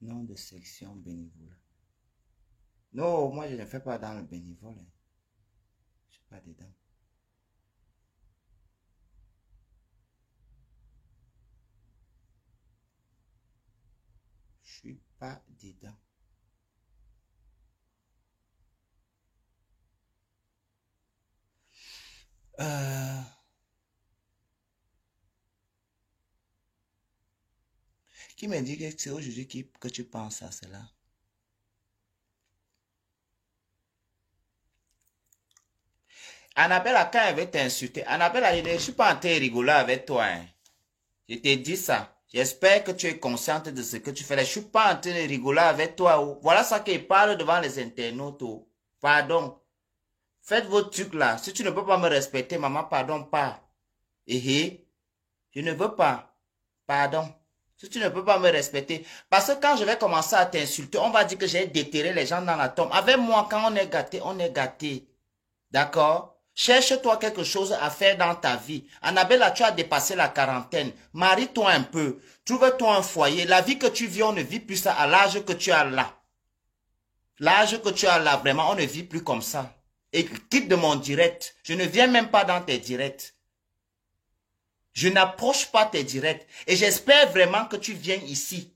Nom de section bénévole. Non, moi je ne fais pas dans le bénévole. Je suis pas dedans. Je suis pas dedans. Euh, Qui me dit que c'est aujourd'hui que tu penses à cela? Annabelle, quand elle veut t'insulter, Annabelle, je ne suis pas en train de rigoler avec toi. hein. Je t'ai dit ça. J'espère que tu es consciente de ce que tu fais. Je suis pas en train de rigoler avec toi. oh. Voilà ça qu'il parle devant les internautes. oh. Pardon. Faites vos trucs là. Si tu ne peux pas me respecter, maman, pardon pas. Eh. Je ne veux pas. Pardon. Si tu ne peux pas me respecter. Parce que quand je vais commencer à t'insulter, on va dire que j'ai déterré les gens dans la tombe. Avec moi, quand on est gâté, on est gâté. D'accord? Cherche-toi quelque chose à faire dans ta vie. Annabelle, tu as dépassé la quarantaine. Marie-toi un peu. Trouve-toi un foyer. La vie que tu vis, on ne vit plus ça à l'âge que tu as là. L'âge que tu as là, vraiment, on ne vit plus comme ça. Et quitte de mon direct. Je ne viens même pas dans tes directs. Je n'approche pas tes directs. Et j'espère vraiment que tu viens ici.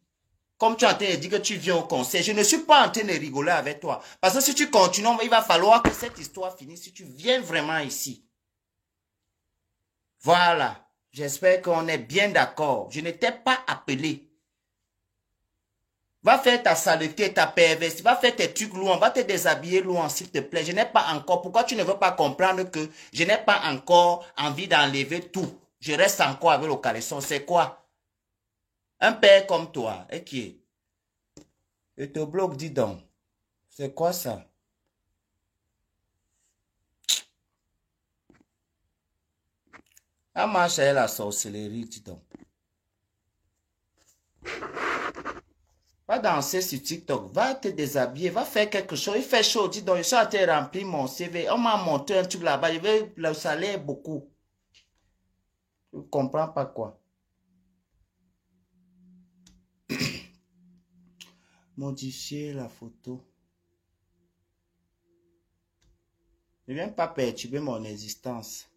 Comme tu es en train de dire que tu viens au conseil, je ne suis pas en train de rigoler avec toi. Parce que si tu continues, il va falloir que cette histoire finisse si tu viens vraiment ici. Voilà. J'espère qu'on est bien d'accord. Je ne t'ai pas appelé. Va faire ta saleté, ta perversité, va faire tes trucs loin, va te déshabiller loin, s'il te plaît. Je n'ai pas encore, pourquoi tu ne veux pas comprendre que je n'ai pas encore envie d'enlever tout? Je reste encore avec le caleçon. C'est quoi? Un père comme toi, et qui est? Et te bloque, dis donc. C'est quoi ça? Ah, marche avec la sorcellerie, dis donc. Va danser sur TikTok, va te déshabiller, va faire quelque chose. Il fait chaud, dis donc, je suis en train de remplir mon CV. On m'a monté un truc là-bas, je vais, le salaire beaucoup. Je ne comprends pas quoi. Modifier la photo. Ne viens pas perturber mon existence.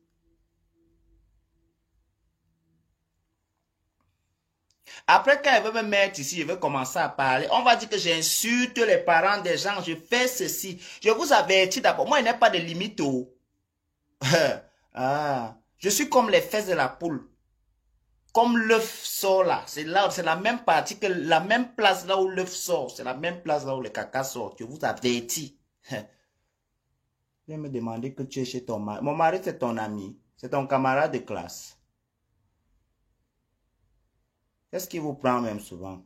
Après, quand elle veut me mettre ici, je vais commencer à parler. On va dire que j'insulte les parents des gens. Je fais ceci. Je vous avertis d'abord. Moi, il n'y a pas de limite. oh. ah, je suis comme les fesses de la poule. Comme l'œuf sort là. C'est là, c'est la même partie que la même place là où l'œuf sort. C'est la même place là où le caca sort. Je vous avertis. Viens me demander que tu es chez ton mari. Mon mari, c'est ton ami. C'est ton camarade de classe. Qu'est-ce qui vous prend même souvent?